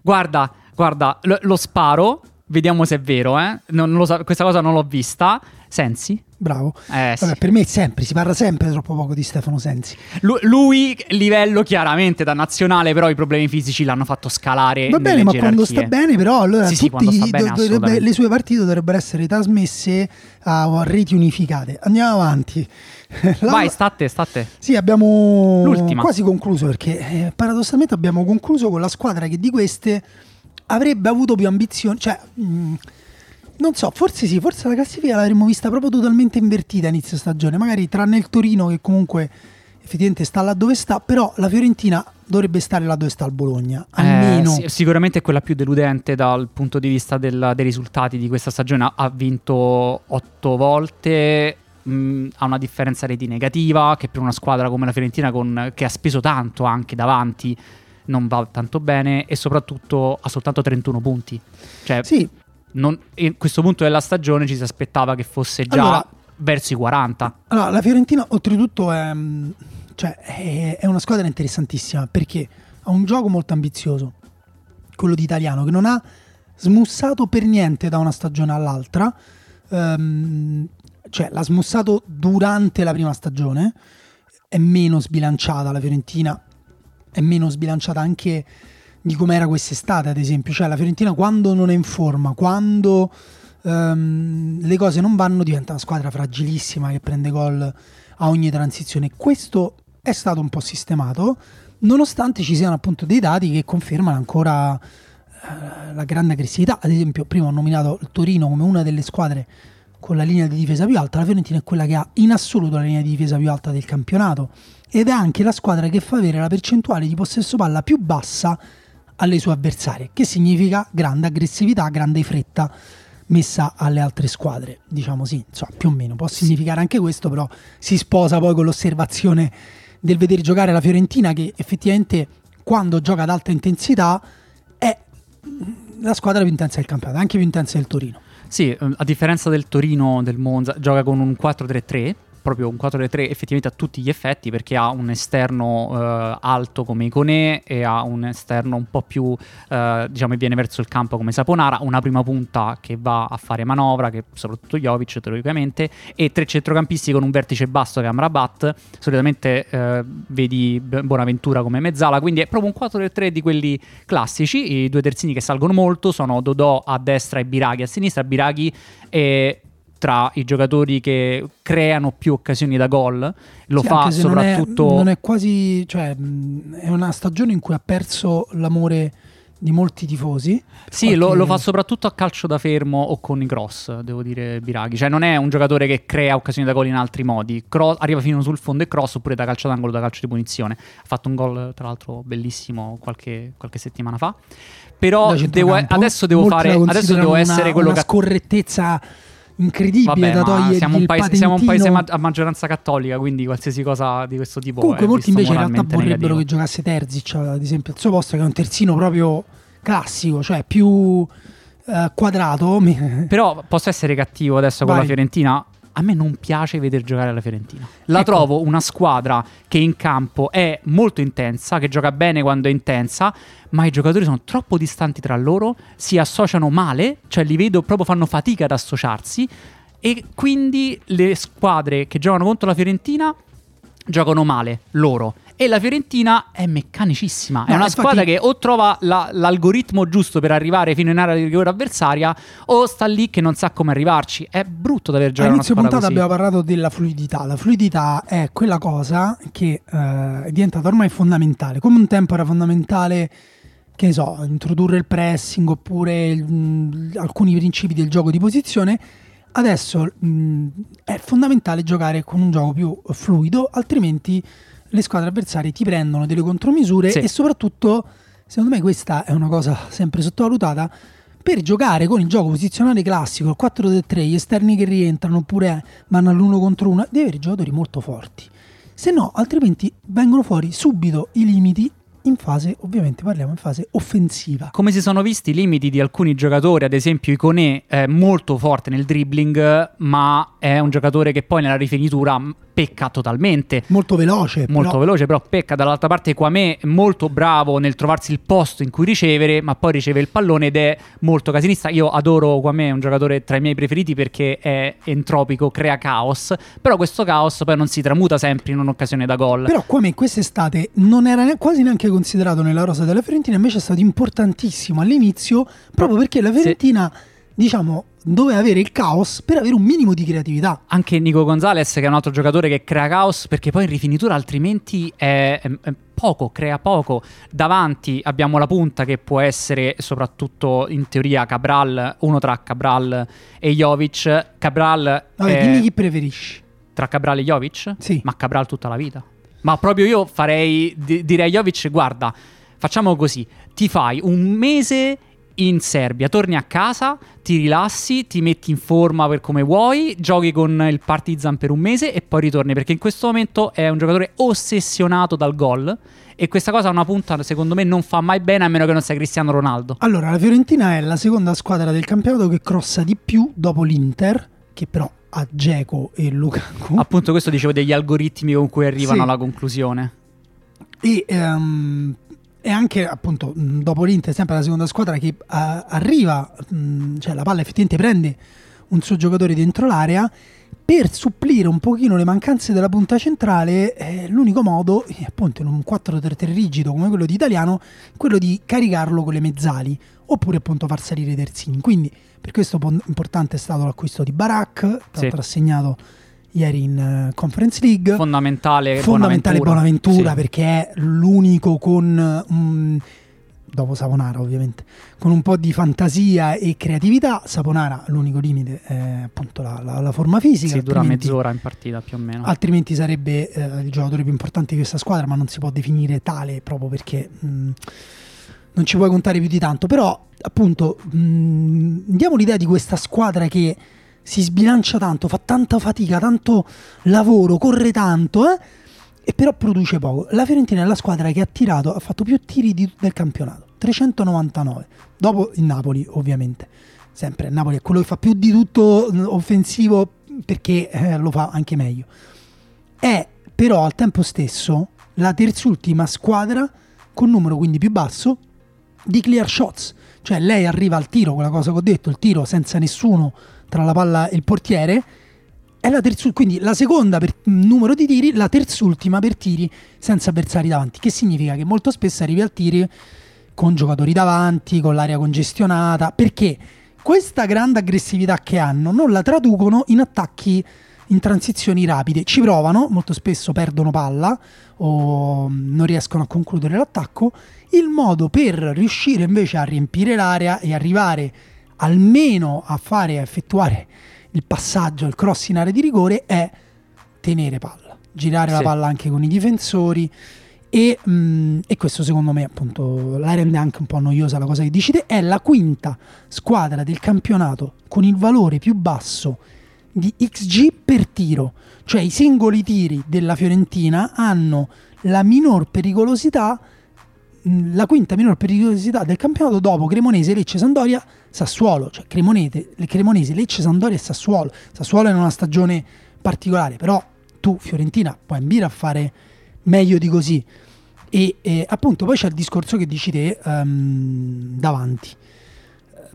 Guarda, guarda, lo, lo sparo, vediamo se è vero, eh. non, non so, questa cosa non l'ho vista. Sensi? Bravo. Eh, Vabbè, sì. Per me sempre, si parla sempre troppo poco di Stefano Sensi. Lu- lui, livello chiaramente da nazionale, però i problemi fisici l'hanno fatto scalare. Va bene, ma gerarchie. quando sta bene, però allora sì, tutti, sì, bene, do- dovrebbe, le sue partite dovrebbero essere trasmesse a reti unificate. Andiamo avanti. La... Vai, state, state. Sì, abbiamo L'ultima. quasi concluso perché eh, paradossalmente abbiamo concluso con la squadra che di queste avrebbe avuto più ambizioni. Cioè, mh, mm, non so, forse sì, forse la classifica l'avremmo vista proprio totalmente invertita a inizio stagione, magari tranne il Torino che comunque effettivamente sta là dove sta, però la Fiorentina dovrebbe stare là dove sta il Bologna, almeno. Eh, sicuramente è quella più deludente dal punto di vista del, dei risultati di questa stagione, ha vinto otto volte, mh, ha una differenza reti negativa, che per una squadra come la Fiorentina con, che ha speso tanto anche davanti non va tanto bene e soprattutto ha soltanto 31 punti. Cioè, sì, non, in questo punto della stagione ci si aspettava che fosse già allora, verso i 40. Allora, la Fiorentina oltretutto è, cioè, è, è, una squadra interessantissima perché ha un gioco molto ambizioso, quello di italiano, che non ha smussato per niente da una stagione all'altra, um, cioè l'ha smussato durante la prima stagione, è meno sbilanciata la Fiorentina, è meno sbilanciata anche di com'era quest'estate, ad esempio. Cioè, la Fiorentina quando non è in forma, quando um, le cose non vanno, diventa una squadra fragilissima che prende gol a ogni transizione. Questo è stato un po' sistemato, nonostante ci siano appunto dei dati che confermano ancora uh, la grande aggressività. Ad esempio, prima ho nominato il Torino come una delle squadre con la linea di difesa più alta, la Fiorentina è quella che ha in assoluto la linea di difesa più alta del campionato ed è anche la squadra che fa avere la percentuale di possesso palla più bassa alle sue avversarie, che significa grande aggressività, grande fretta messa alle altre squadre, diciamo sì, insomma, più o meno può significare anche questo, però si sposa poi con l'osservazione del vedere giocare la Fiorentina che effettivamente quando gioca ad alta intensità è la squadra più intensa del campionato, anche più intensa del Torino. Sì, a differenza del Torino, del Monza, gioca con un 4-3-3 proprio un 4-3 effettivamente a tutti gli effetti perché ha un esterno eh, alto come Iconè e ha un esterno un po' più eh, diciamo viene verso il campo come Saponara, una prima punta che va a fare manovra, che soprattutto Jovic teoricamente, e tre centrocampisti con un vertice basso che è Amrabat, solitamente eh, vedi Bonaventura come mezzala, quindi è proprio un 4-3 di quelli classici, i due terzini che salgono molto sono Dodò a destra e Biraghi a sinistra, Biraghi è tra i giocatori che creano più occasioni da gol. Lo Sì, fa se non è- soprattutto. Non è, quasi. Cioè, mh, è una stagione in cui ha perso l'amore di molti tifosi. Sì, lo, Qualche- lo fa soprattutto a calcio da fermo o con i cross, devo dire Biraghi. Cioè non è un giocatore che crea occasioni da gol in altri modi. Cro- arriva fino sul fondo e cross oppure da calcio d'angolo, da calcio di punizione. Ha fatto un gol, tra l'altro, bellissimo qualche, qualche settimana fa. Però devo- adesso devo fare... Adesso devo essere una, quello una che... scorrettezza incredibile Vabbè, da ma togliergli siamo un, paese, siamo un paese ma- a maggioranza cattolica, quindi qualsiasi cosa di questo tipo Comunque molti invece in realtà vorrebbero negativo. che giocasse Terzic, ad esempio, al suo posto, che è un terzino proprio classico, cioè più eh, quadrato. Però posso essere cattivo adesso con Vai. la Fiorentina? A me non piace vedere giocare la Fiorentina. La Ecco. trovo una squadra che in campo è molto intensa, che gioca bene quando è intensa, ma i giocatori sono troppo distanti tra loro, si associano male, cioè li vedo proprio fanno fatica ad associarsi e quindi le squadre che giocano contro la Fiorentina giocano male loro. E la Fiorentina è meccanicissima. è No, una infatti- squadra che o trova la- l'algoritmo giusto per arrivare fino in area di rigore avversaria, o sta lì che non sa come arrivarci. È brutto da aver giocato All'inizio puntata così. abbiamo parlato della fluidità. La fluidità è quella cosa che eh, è diventata ormai fondamentale. Come un tempo era fondamentale, che so, introdurre il pressing oppure mh, alcuni principi del gioco di posizione. Adesso mh, è fondamentale giocare con un gioco più fluido, altrimenti le squadre avversarie ti prendono delle contromisure Sì. e soprattutto, secondo me, questa è una cosa sempre sottovalutata. Per giocare con il gioco posizionale classico, il 4-3, gli esterni che rientrano oppure vanno all'uno contro uno, devi avere giocatori molto forti. Se no, altrimenti vengono fuori subito i limiti in fase, ovviamente parliamo in fase offensiva. Come si sono visti i limiti di alcuni giocatori, ad esempio Iconè è molto forte nel dribbling, ma è un giocatore che poi nella rifinitura pecca totalmente. Molto veloce, molto però- veloce, però pecca. Dall'altra parte, Quamè è molto bravo nel trovarsi il posto in cui ricevere, ma poi riceve il pallone ed è molto casinista. Io adoro Quamè, è un giocatore tra i miei preferiti perché è entropico, crea caos. Però questo caos poi non si tramuta sempre in un'occasione da gol. Però qua me quest'estate non era ne- quasi neanche considerato nella rosa della Fiorentina, invece è stato importantissimo all'inizio, proprio perché la Fiorentina, diciamo, doveva avere il caos per avere un minimo di creatività. Anche Nico Gonzalez, che è un altro giocatore che crea caos, perché poi in rifinitura altrimenti è, è- è poco, crea poco. Davanti abbiamo la punta che può essere soprattutto in teoria Cabral, uno tra Cabral e Jovic. Cabral Vabbè, è- dimmi chi preferisci. tra Cabral e Jovic? Sì. Ma Cabral tutta la vita. Ma proprio io farei, di- direi a Jovic, guarda, facciamo così, ti fai un mese in Serbia, torni a casa, ti rilassi, ti metti in forma per come vuoi, giochi con il Partizan per un mese e poi ritorni, perché in questo momento è un giocatore ossessionato dal gol e questa cosa a una punta secondo me non fa mai bene a meno che non sia Cristiano Ronaldo. Allora, la Fiorentina è la seconda squadra del campionato che crossa di più dopo l'Inter, che però ha Geco e Lukaku. Appunto questo dicevo degli algoritmi con cui arrivano Sì. alla conclusione. E, ehm, e anche appunto dopo l'Inter, sempre la seconda squadra che eh, arriva, mh, cioè la palla effettivamente prende un suo giocatore dentro l'area. Per supplire un pochino le mancanze della punta centrale, eh, l'unico modo, eh, appunto in un 4-3-3 rigido come quello di Italiano, quello di caricarlo con le mezzali, oppure appunto far salire i terzini. Quindi per questo importante è stato l'acquisto di Barak, tra Sì. l'altro assegnato ieri in eh, Conference League Fondamentale fondamentale Bonaventura. Bonaventura Sì. perché è l'unico con un dopo Saponara ovviamente con un po' di fantasia e creatività Saponara l'unico limite è appunto la, la- la forma fisica Sì, dura mezz'ora in partita più o meno. altrimenti sarebbe eh, il giocatore più importante di questa squadra ma non si può definire tale proprio perché mh, non ci puoi contare più di tanto però appunto mh, diamo l'idea di questa squadra che si sbilancia tanto, fa tanta fatica, tanto lavoro, corre tanto, eh? e però produce poco. La Fiorentina è la squadra che ha tirato, ha fatto più tiri di- del campionato, 399, dopo il Napoli ovviamente. Sempre il Napoli è quello che fa più di tutto offensivo perché eh, lo fa anche meglio. è però al tempo stesso la terzultima squadra con numero quindi più basso di clear shots. Cioè lei arriva al tiro, quella cosa che ho detto, il tiro senza nessuno tra la palla e il portiere. È la terzultima, quindi la seconda per numero di tiri, la terzultima per tiri senza avversari davanti. Che significa che molto spesso arrivi al tiro con giocatori davanti, con l'aria congestionata, perché questa grande aggressività che hanno non la traducono in attacchi in transizioni rapide. Ci provano, molto spesso perdono palla o non riescono a concludere l'attacco. Il modo per riuscire invece a riempire l'area e arrivare almeno a fare, a effettuare il passaggio, il cross in area di rigore è tenere palla, girare sì. la palla anche con i difensori. E, mh, mm, e, questo secondo me appunto la rende anche un po' noiosa la cosa che dici te è la quinta squadra del campionato con il valore più basso di XG per tiro, cioè i singoli tiri della Fiorentina hanno la minor pericolosità, la quinta minor pericolosità del campionato dopo Cremonese, Lecce, Sandoria, Sassuolo, cioè Cremonese, Cremonese, Lecce, Sandoria e Sassuolo. Sassuolo è in una stagione particolare, però tu Fiorentina puoi ambire a fare meglio di così. E eh, appunto poi c'è il discorso che dici te um, davanti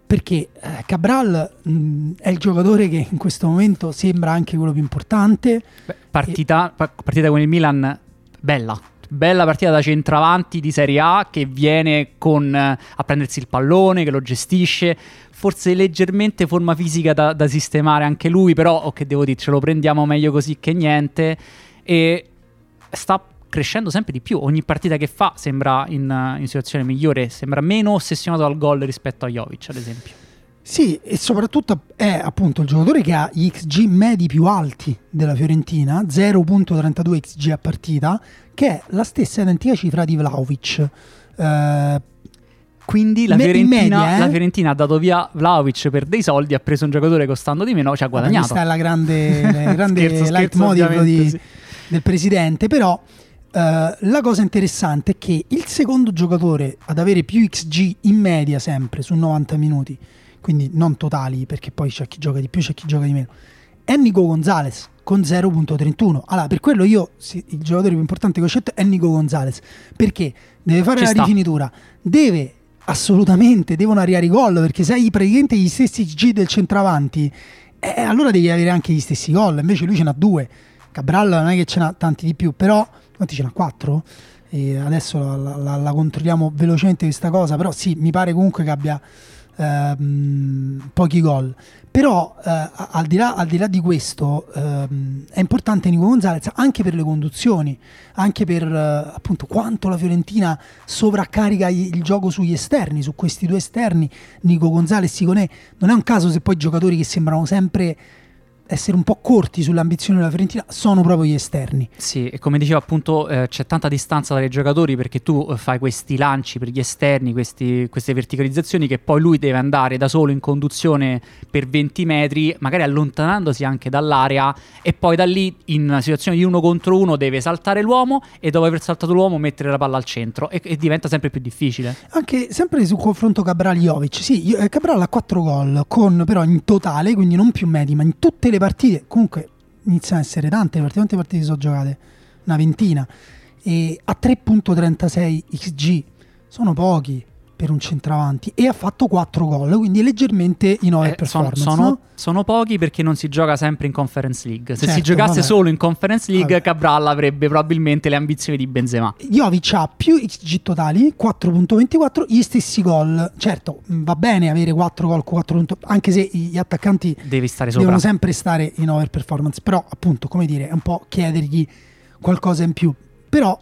perché eh, Cabral mh, mm, è il giocatore che in questo momento sembra anche quello più importante. Beh, partita, e... partita con il Milan bella, bella partita da centravanti di Serie A che viene con, eh, a prendersi il pallone, che lo gestisce, forse leggermente forma fisica da, da sistemare anche lui, però oh, che devo dire, ce lo prendiamo meglio così che niente e sta crescendo sempre di più. Ogni partita che fa sembra in, in situazione migliore, sembra meno ossessionato dal gol rispetto a Jovic, ad esempio. Sì, e soprattutto è appunto il giocatore che ha gli XG medi più alti della Fiorentina, 0.32 XG a partita, che è la stessa identica cifra di Vlaovic. Eh, quindi la, Me- Fiorentina, media, eh? la, Fiorentina, ha dato via Vlaovic per dei soldi, ha preso un giocatore costando di meno, ci ha guadagnato. Questa è la grande, grande scherzo, di, sì. del presidente, però Uh, la cosa interessante è che il secondo giocatore ad avere più XG in media sempre su 90 minuti, quindi non totali perché poi c'è chi gioca di più, c'è chi gioca di meno, è Nico Gonzalez con 0.31. Allora, per quello io sì, il giocatore più importante che ho scelto è Nico Gonzalez perché deve fare Ci la sta. rifinitura, deve assolutamente, devono arrivare i gol perché se hai praticamente gli stessi XG del centravanti, eh, allora devi avere anche gli stessi gol. Invece lui ce n'ha due. Cabral non è che ce n'ha tanti di più, però quanti ce n'ha? 4? E adesso la, la, la, controlliamo velocemente questa cosa, però sì, mi pare comunque che abbia ehm, pochi gol. Però eh, al, di là, al, di là, di questo ehm, è importante Nico Gonzalez anche per le conduzioni, anche per eh, appunto quanto la Fiorentina sovraccarica il gioco sugli esterni, su questi due esterni, Nico Gonzalez, Siconè. Non è un caso se poi giocatori che sembrano sempre essere un po' corti sulle ambizioni della Fiorentina sono proprio gli esterni. Sì, e come dicevo appunto eh, c'è tanta distanza dai giocatori perché tu eh, fai questi lanci per gli esterni, questi, queste verticalizzazioni che poi lui deve andare da solo in conduzione per 20 metri, magari allontanandosi anche dall'area e poi da lì in situazione di uno contro uno deve saltare l'uomo e dopo aver saltato l'uomo mettere la palla al centro e, e diventa sempre più difficile. Anche sempre sul confronto Cabral-Jovic, sì, eh, Cabral ha 4 gol con però in totale, quindi non più medi, ma in tutte le partite, comunque iniziano ad essere tante le partite, quante partite sono giocate? Una ventina. E a 3.36 XG sono pochi per un centravanti e ha fatto 4 gol, quindi leggermente in over eh, performance. Sono, no? sono, pochi perché non si gioca sempre in Conference League. Se certo, si giocasse vabbè. solo in Conference League, vabbè. Cabral avrebbe probabilmente le ambizioni di Benzema. Jovic ha più XG totali, 4.24, gli stessi gol. Certo, va bene avere 4 gol, 4 anche se gli attaccanti devono sempre stare in over performance, però appunto, come dire, è un po' chiedergli qualcosa in più. Però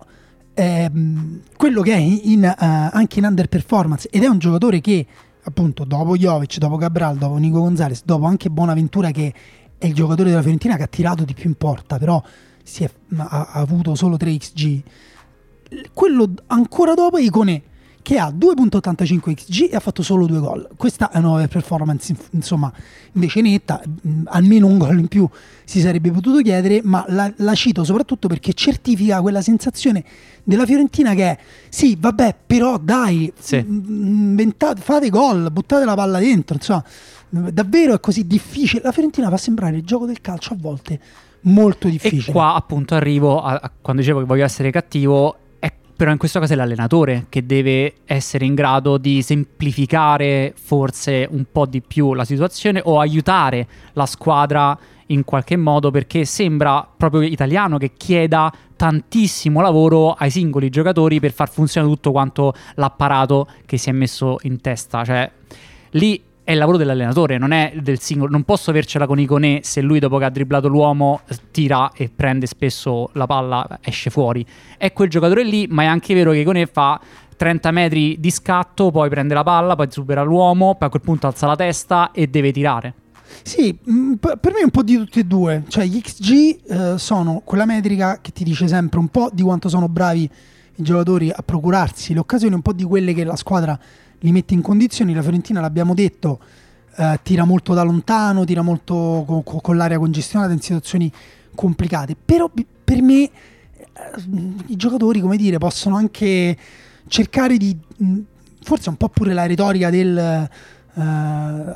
ehm, quello che è in, uh, anche in underperformance ed è un giocatore che appunto dopo Jovic, dopo Cabral, dopo Nico Gonzalez, dopo anche Bonaventura che è il giocatore della Fiorentina che ha tirato di più in porta, però è, ha, ha, avuto solo 3 XG. Quello ancora dopo è Iconè che ha 2.85 XG e ha fatto solo due gol. Questa è una performance, insomma, invece netta, mm, almeno un gol in più si sarebbe potuto chiedere, ma la, la cito soprattutto perché certifica quella sensazione della Fiorentina che è sì, vabbè, però dai, sì. inventate, fate gol, buttate la palla dentro, insomma, davvero è così difficile. La Fiorentina fa sembrare il gioco del calcio a volte molto difficile. E qua appunto arrivo a, a quando dicevo che voglio essere cattivo, però in questo caso è l'allenatore che deve essere in grado di semplificare forse un po' di più la situazione o aiutare la squadra in qualche modo perché sembra proprio italiano che chieda tantissimo lavoro ai singoli giocatori per far funzionare tutto quanto l'apparato che si è messo in testa. Cioè, lì è il lavoro dell'allenatore, non è del singolo. Non posso avercela con Iconè se lui dopo che ha dribblato l'uomo tira e prende spesso la palla, esce fuori. È quel giocatore lì, ma è anche vero che Iconè fa 30 metri di scatto, poi prende la palla, poi supera l'uomo, poi a quel punto alza la testa e deve tirare. Sì, mm, per me è un po' di tutti e due. Cioè, gli XG eh, sono quella metrica che ti dice sempre un po' di quanto sono bravi i giocatori a procurarsi le occasioni, un po' di quelle che la squadra li mette in condizioni. La Fiorentina, l'abbiamo detto, eh, tira molto da lontano, tira molto con, con, l'area congestionata in situazioni complicate. Però per me eh, i giocatori, come dire, possono anche cercare di... Mm, forse un po' pure la retorica del eh,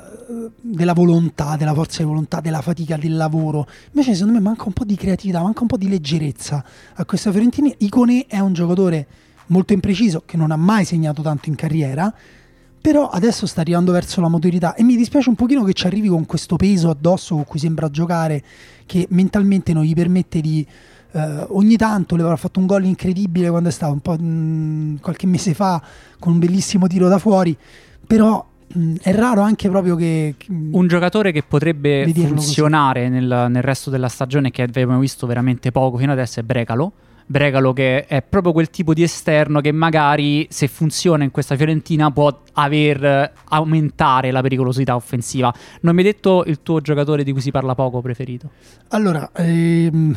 della volontà, della forza di volontà, della fatica del lavoro. Invece, secondo me, manca un po' di creatività, manca un po' di leggerezza a questa Fiorentina. Icone è un giocatore molto impreciso che non ha mai segnato tanto in carriera. Però adesso sta arrivando verso la maturità e mi dispiace un pochino che ci arrivi con questo peso addosso con cui sembra giocare, che mentalmente non gli permette di, Uh, ogni tanto le avrà fatto un gol incredibile quando è stato un po' mh, mm, qualche mese fa con un bellissimo tiro da fuori però Mm, è raro anche proprio che... Mm, un giocatore che potrebbe funzionare nel, nel, resto della stagione che abbiamo visto veramente poco fino adesso è Bregalo. Bregalo che è proprio quel tipo di esterno che magari se funziona in questa Fiorentina può aver aumentare la pericolosità offensiva. Non mi hai detto il tuo giocatore di cui si parla poco preferito? Allora, ehm,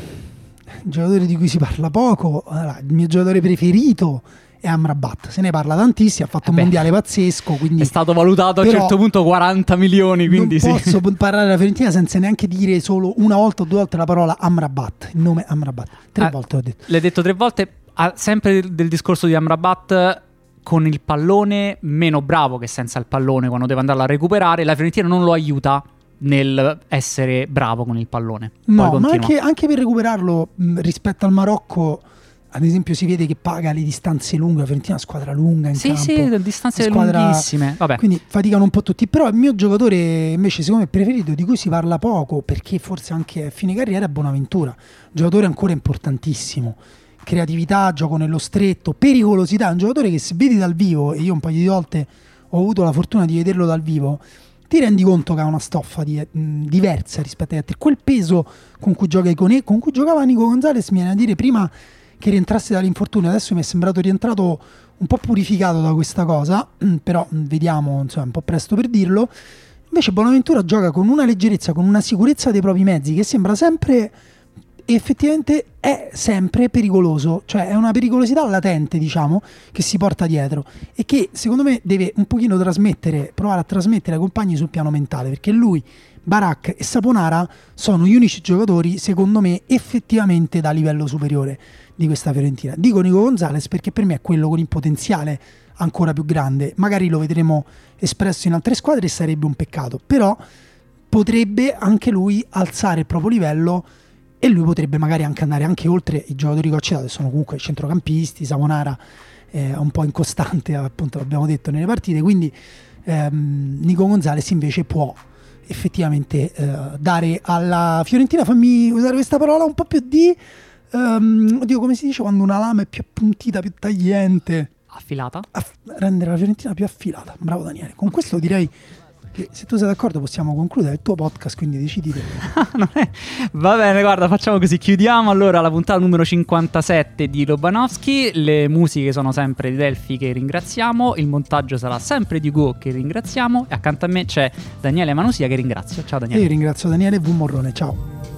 giocatore di cui si parla poco, allora, il mio giocatore preferito è Amrabat. Se ne parla tantissimo, ha fatto eh un mondiale pazzesco. Quindi... È stato valutato a un certo punto 40 milioni. Quindi non sì. posso parlare della Fiorentina senza neanche dire solo una volta o due volte la parola Amrabat. Il nome Amrabat. Tre ah, volte ho detto. L'hai detto tre volte. Ah, sempre del, del discorso di Amrabat con il pallone meno bravo che senza il pallone quando deve andarlo a recuperare. La Fiorentina non lo aiuta nel essere bravo con il pallone. No, ma anche, anche, per recuperarlo rispetto al Marocco ad esempio si vede che paga le distanze lunghe, la Fiorentina è una squadra lunga in sì, campo. Sì, sì, distanze squadra... lunghissime. Vabbè. Quindi faticano un po' tutti. Però il mio giocatore invece secondo me preferito, di cui si parla poco, perché forse anche a fine carriera, è Bonaventura. Giocatore ancora importantissimo. Creatività, gioco nello stretto, pericolosità. Un giocatore che se vedi dal vivo, e io un paio di volte ho avuto la fortuna di vederlo dal vivo, ti rendi conto che ha una stoffa di, mh, diversa rispetto a te. Quel peso con cui gioca Iconè, con cui giocava Nico Gonzalez, mi viene a dire prima che rientrasse dall'infortunio. Adesso mi è sembrato rientrato un po' purificato da questa cosa, però vediamo, insomma, è un po' presto per dirlo. Invece Bonaventura gioca con una leggerezza, con una sicurezza dei propri mezzi che sembra sempre effettivamente è sempre pericoloso, cioè è una pericolosità latente, diciamo, che si porta dietro e che secondo me deve un pochino trasmettere, provare a trasmettere ai compagni sul piano mentale, perché lui, Barak e Saponara sono gli unici giocatori, secondo me, effettivamente da livello superiore di questa Fiorentina. Dico Nico Gonzalez perché per me è quello con il potenziale ancora più grande. Magari lo vedremo espresso in altre squadre e sarebbe un peccato, però potrebbe anche lui alzare il proprio livello e lui potrebbe magari anche andare anche oltre i giocatori che ho citato, che sono comunque centrocampisti, Savonara è un po' incostante, appunto l'abbiamo detto nelle partite, quindi ehm, Nico Gonzalez invece può effettivamente eh, dare alla Fiorentina, fammi usare questa parola, un po' più di Um, oddio, come si dice quando una lama è più appuntita, più tagliente? Affilata? Aff- rendere la Fiorentina più affilata. Bravo Daniele. Con questo direi che se tu sei d'accordo possiamo concludere il tuo podcast, quindi decidi te. Va bene, guarda, facciamo così. Chiudiamo allora la puntata numero 57 di Lobanowski. Le musiche sono sempre di Delphi che ringraziamo. Il montaggio sarà sempre di Go che ringraziamo. E accanto a me c'è Daniele Manusia che ringrazio. Ciao Daniele. io ringrazio Daniele V. Morrone. Ciao.